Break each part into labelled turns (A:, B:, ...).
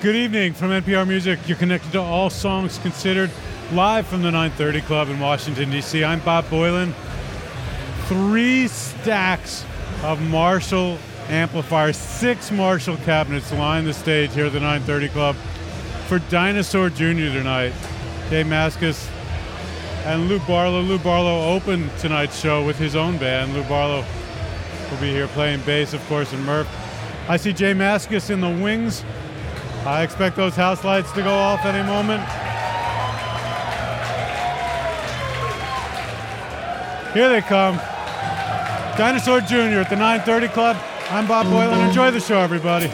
A: Good evening from NPR Music. You're connected to All Songs Considered live from the 930 Club in Washington, D.C. I'm Bob Boilen. Three stacks of Marshall amplifiers, six Marshall cabinets line the stage here at the 930 Club for Dinosaur Jr. tonight. Dave Mascis and Lou Barlow. Lou Barlow opened tonight's show with his own band. Lou Barlow will be here playing bass, of course, and Murph. I see Jay Mascis in the wings. I expect those house lights to go off any moment. Here they come. Dinosaur Jr. at the 930 Club. I'm Bob Boilen. Enjoy the show, everybody.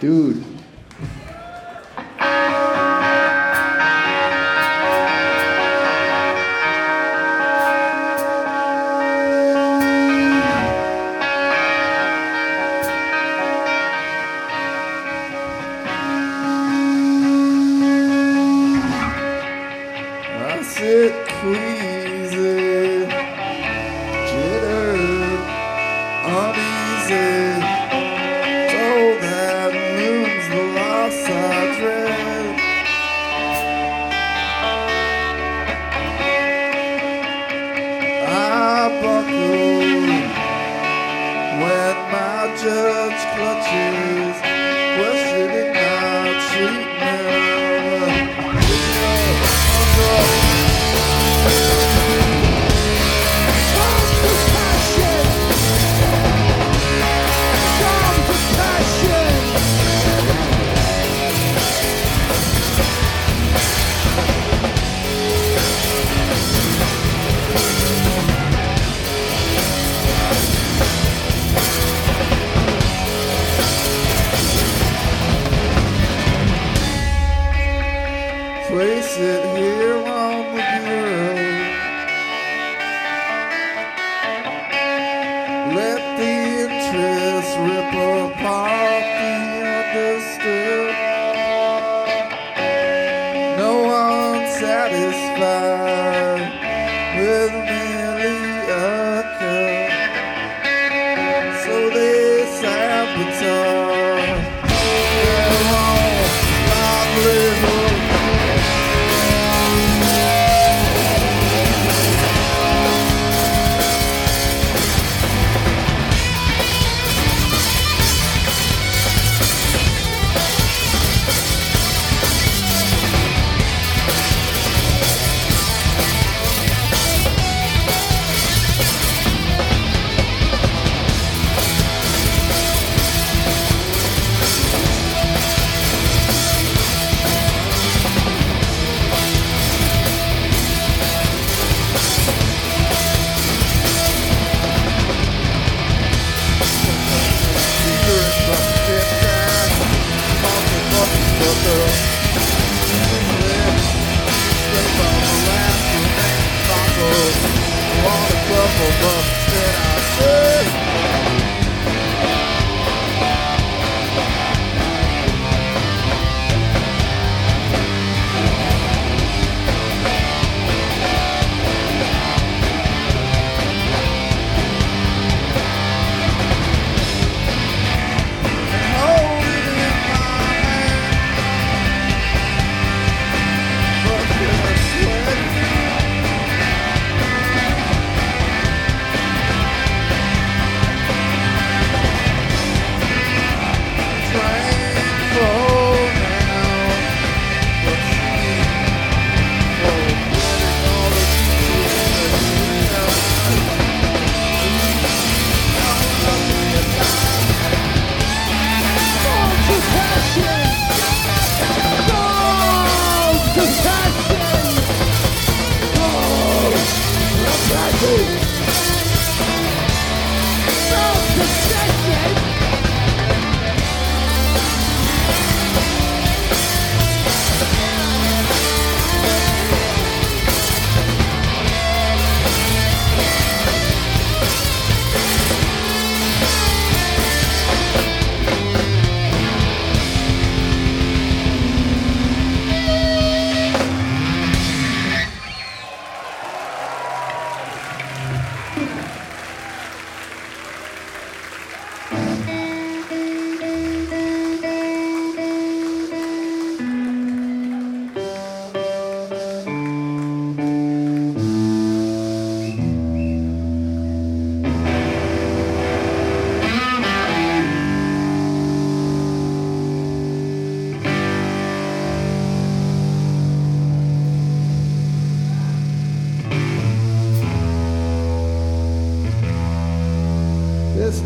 B: Dude.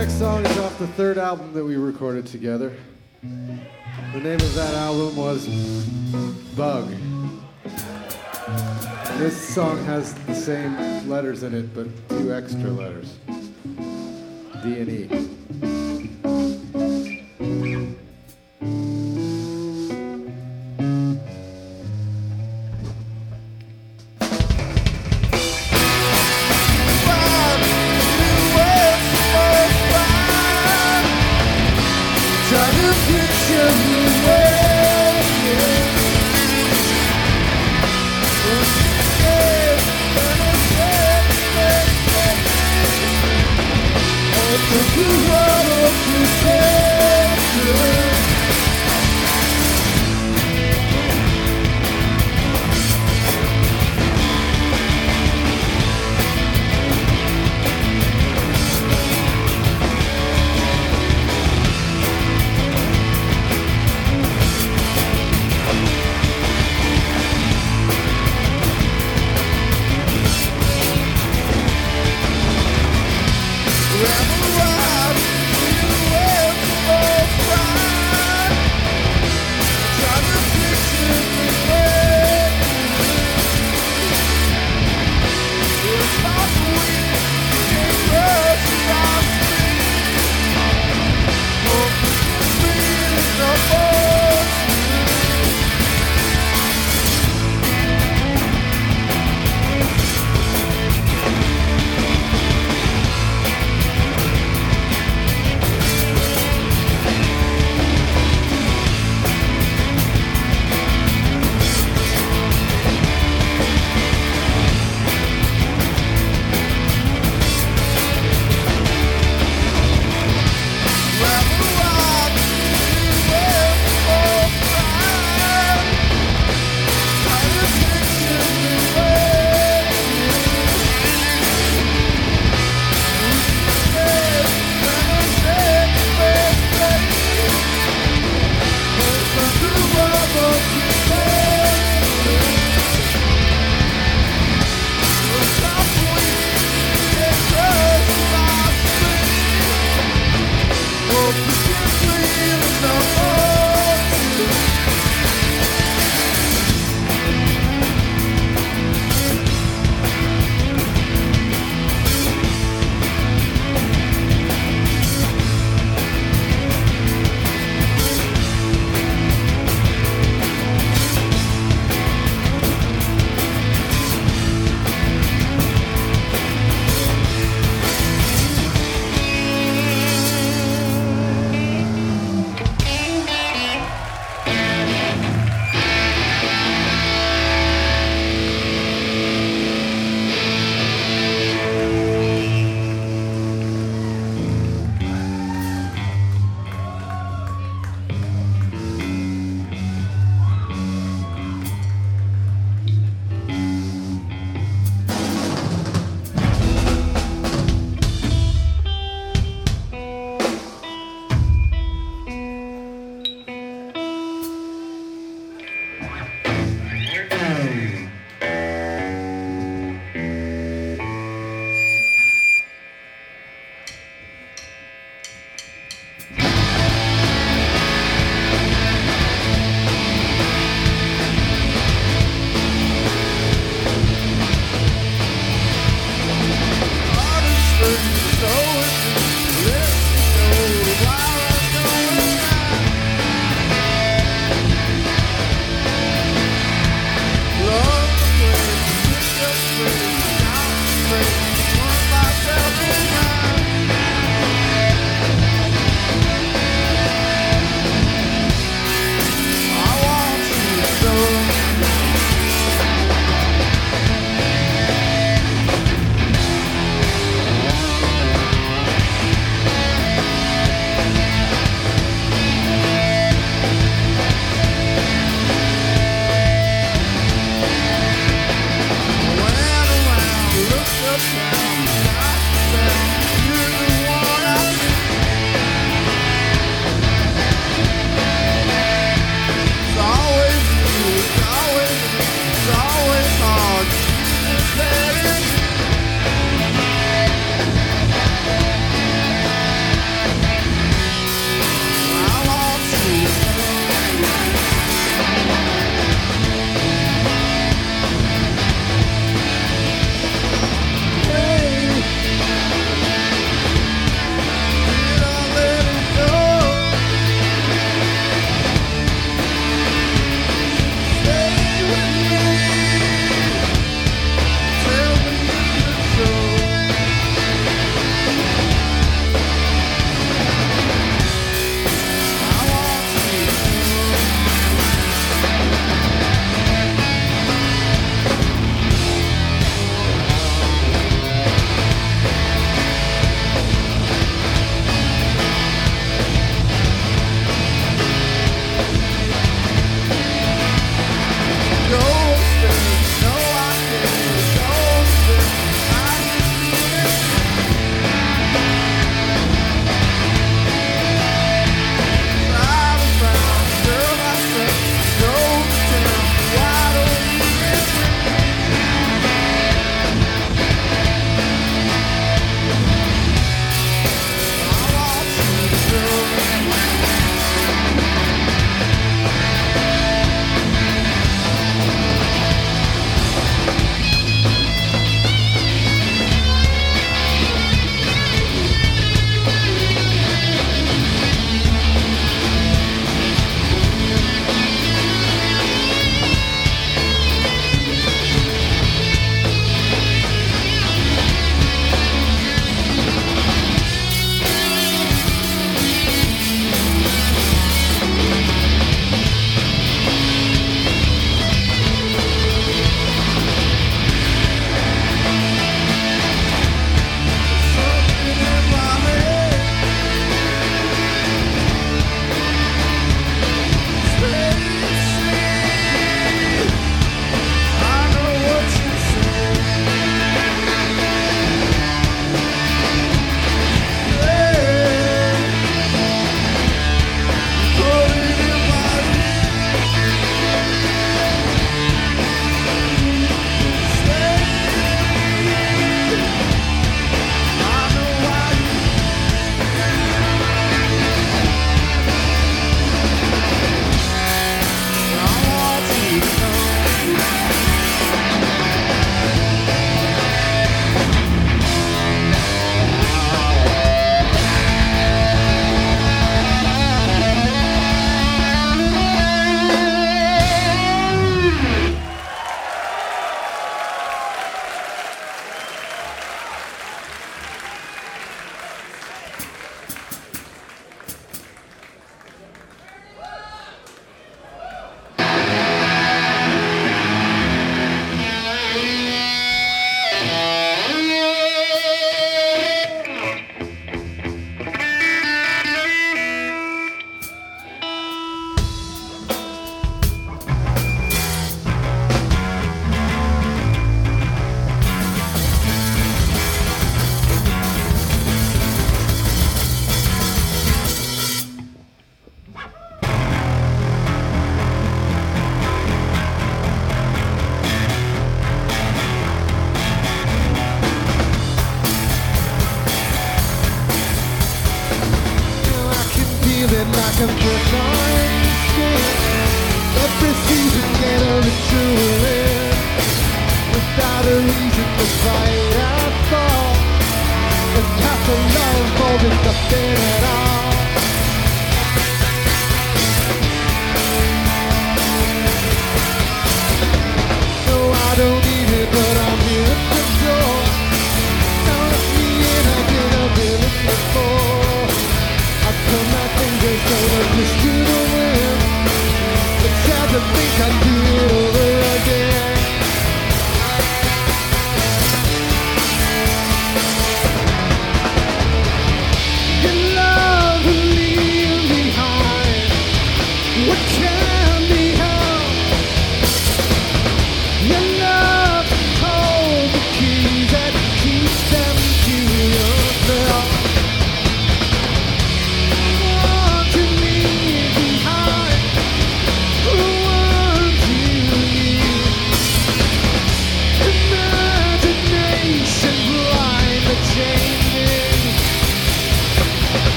B: Next song is off the third album that we recorded together. The name of that album was Bug. This song has the same letters in it, but two extra letters D and E.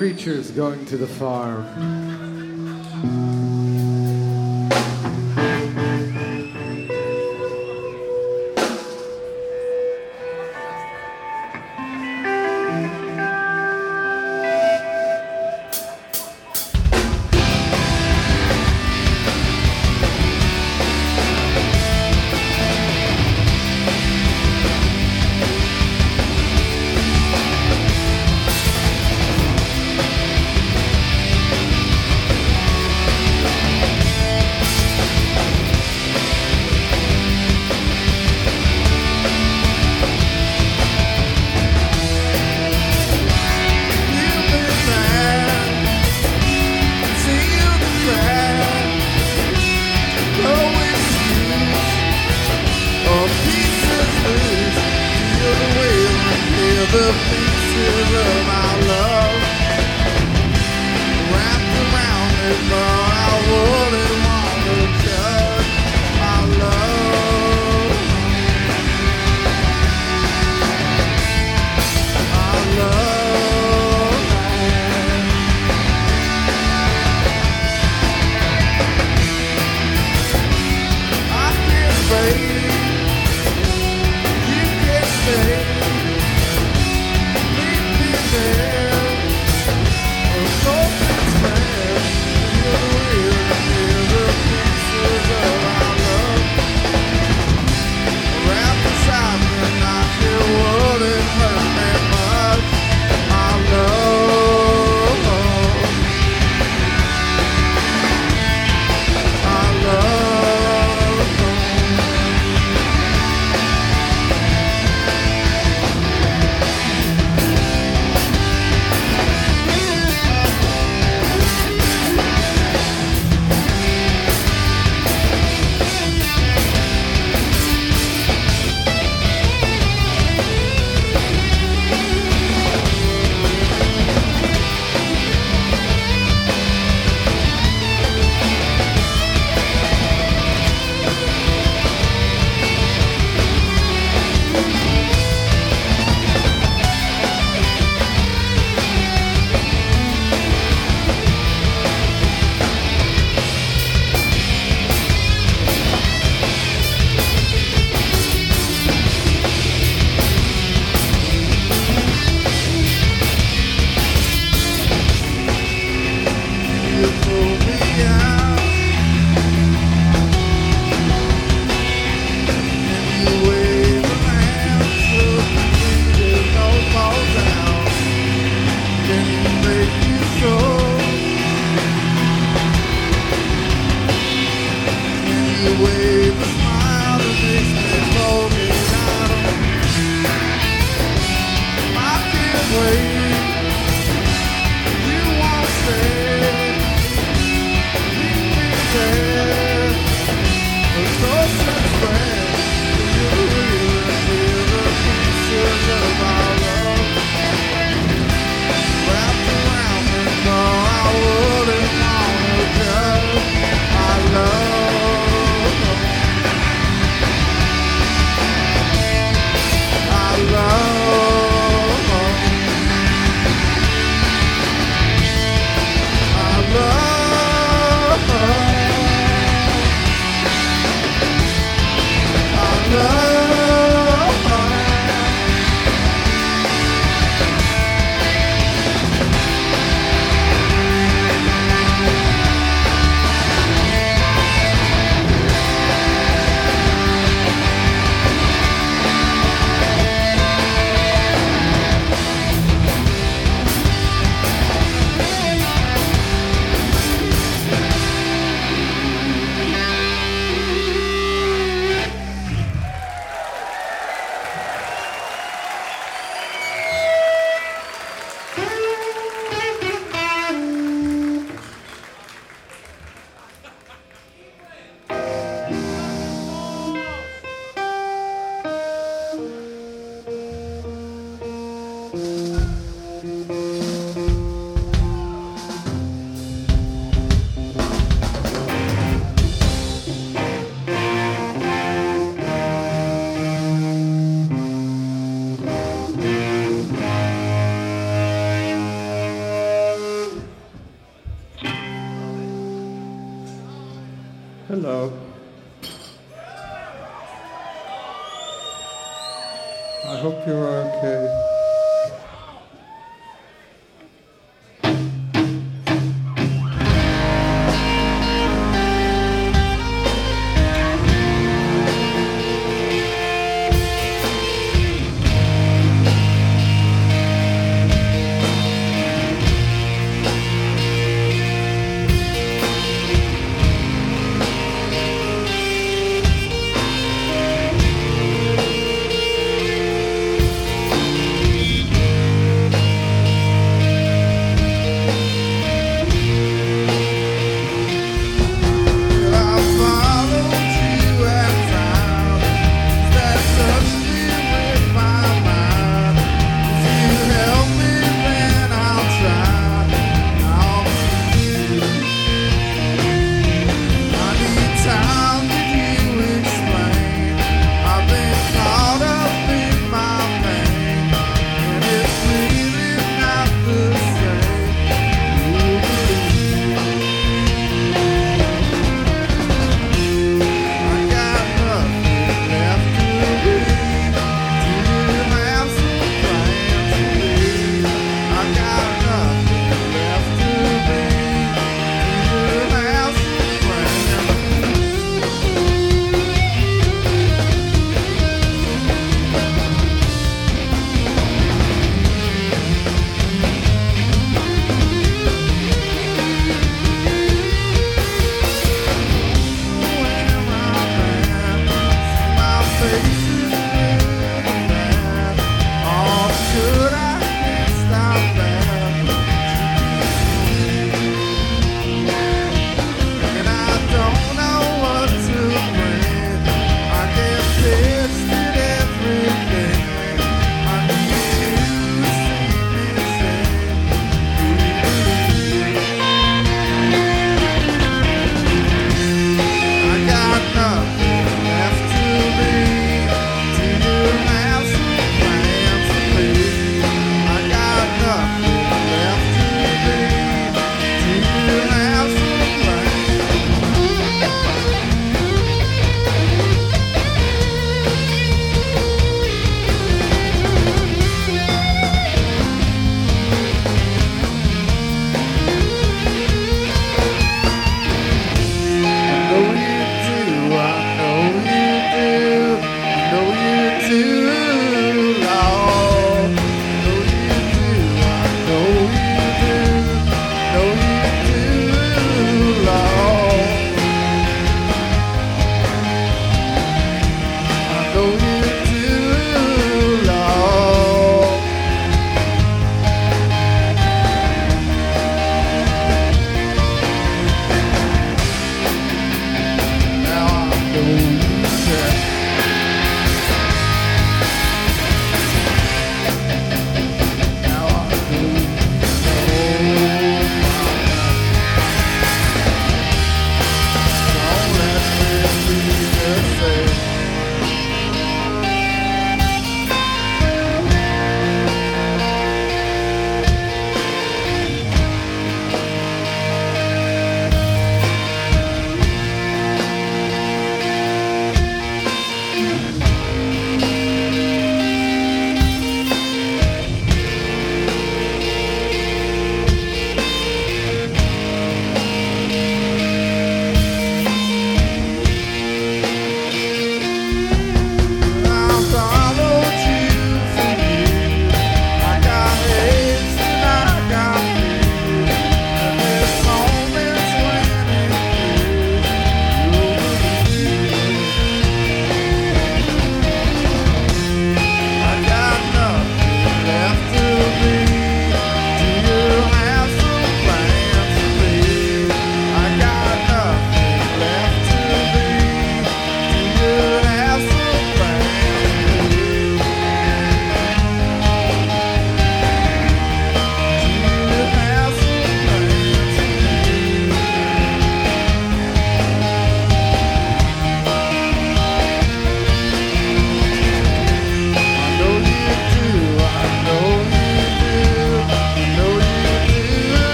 B: creatures going to the farm.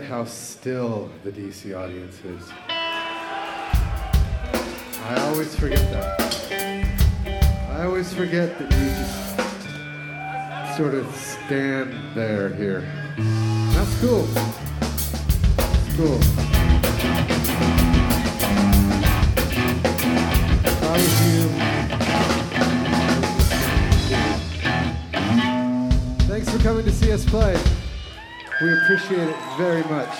C: Forget how still the DC audience is. I always forget that. I always forget that you just sort of stand there here. That's cool. Cool. We appreciate it very much.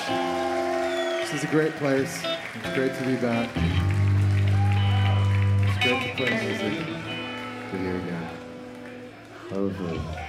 C: This is a great place. It's great to be back. It's
B: great to play music to you again. Hopefully.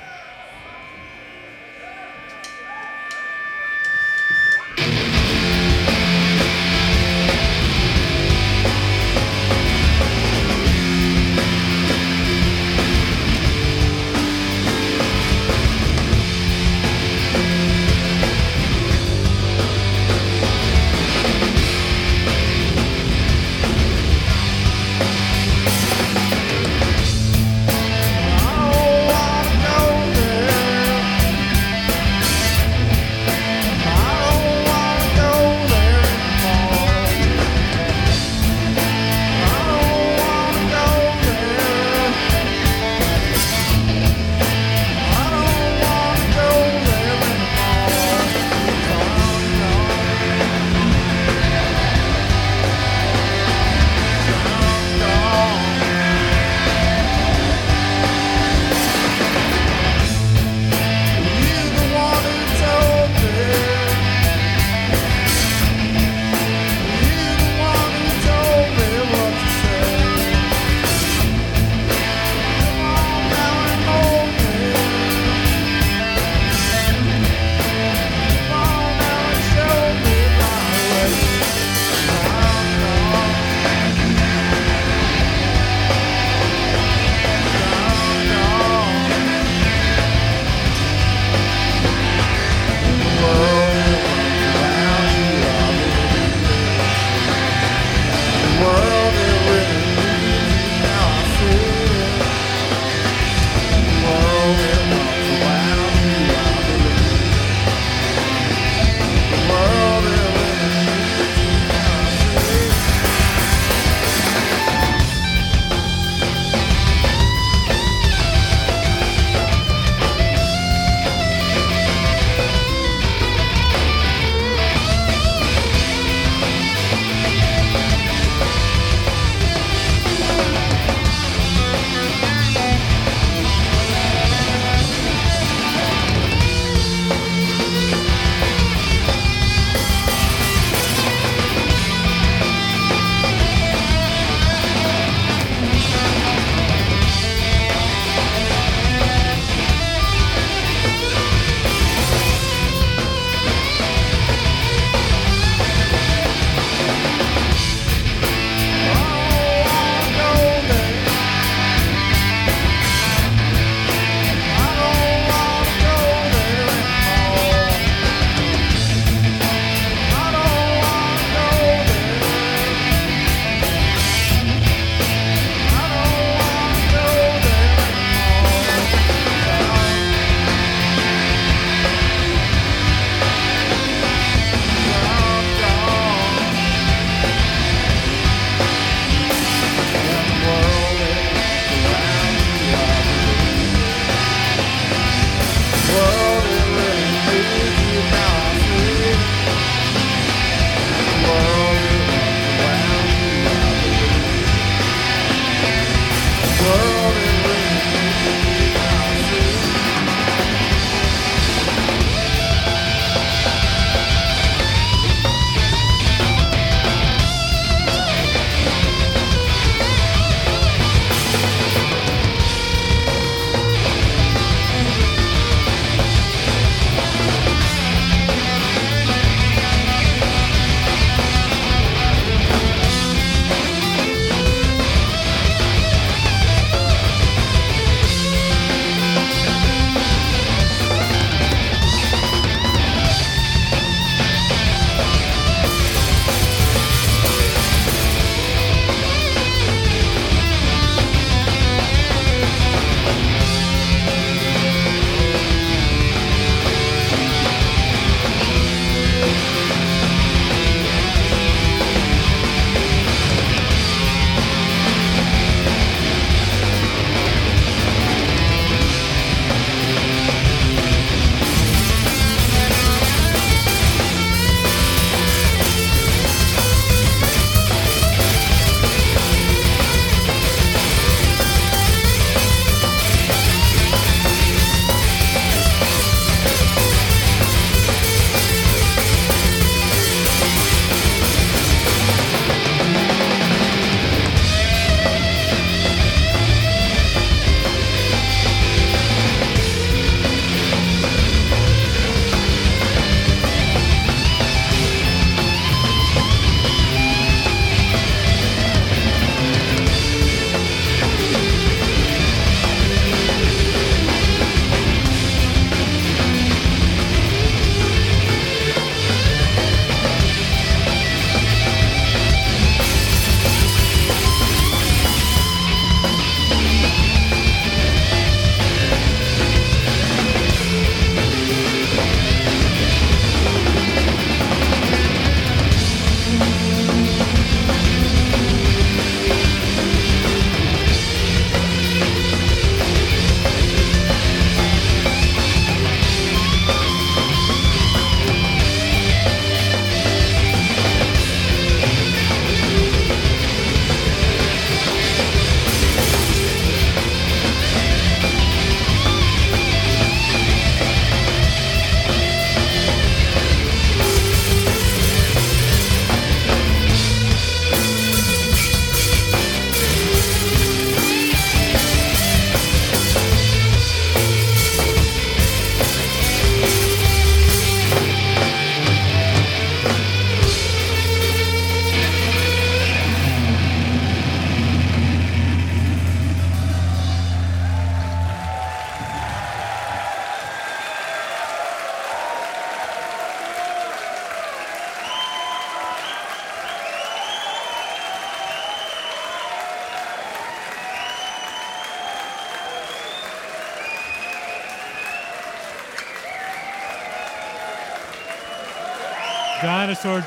A: world.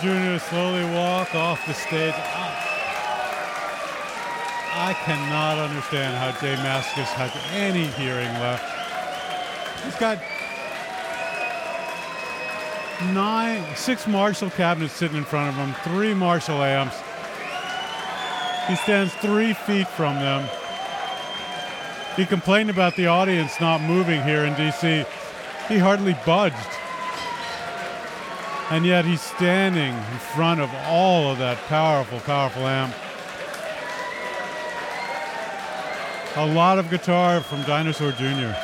A: Jr. slowly walk off the stage. I, I cannot understand how J Mascis has any hearing left. He's got nine, six Marshall cabinets sitting in front of him, three Marshall amps. He stands three feet from them. He complained about the audience not moving here in DC. He hardly budged. And yet he's standing in front of all of that powerful, powerful amp. A lot of guitar from Dinosaur Jr.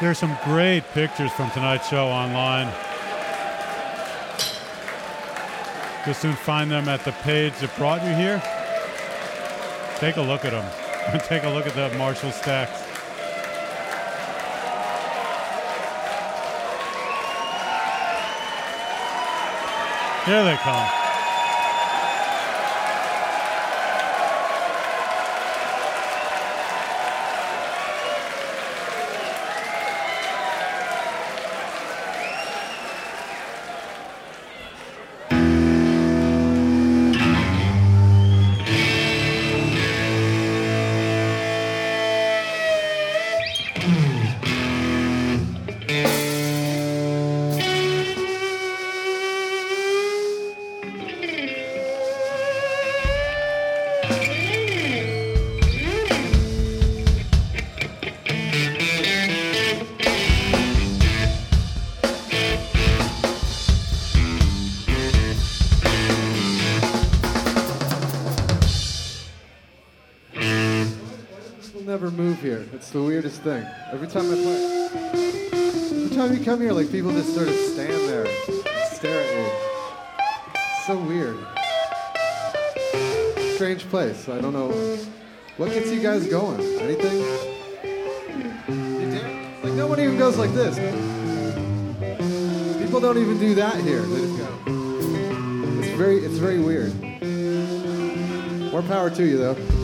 A: There's some great pictures from tonight's show online. You'll soon find them at the page that brought you here. Take a look at them. Take a look at the Marshall stacks. Here they come.
B: Never move here. It's the weirdest thing. Every time I play, every time you come here, like people just sort of stand there and stare at you. It's so weird. Strange place. I don't know. What gets you guys going? Anything? Like no one even goes like this. People don't even do that here. They just go. It's very, it's very weird. More power to you, though.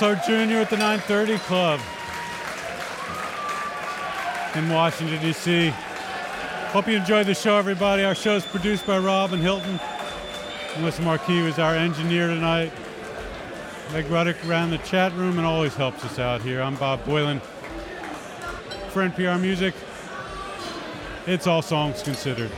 A: Dinosaur Jr. at the 930 Club in Washington, D.C. Hope you enjoyed the show, everybody. Our show is produced by Robin Hilton. Melissa Marquis was our engineer tonight. Meg Ruddick ran the chat room and always helps us out here. I'm Bob Boilen. For NPR Music, it's all songs considered.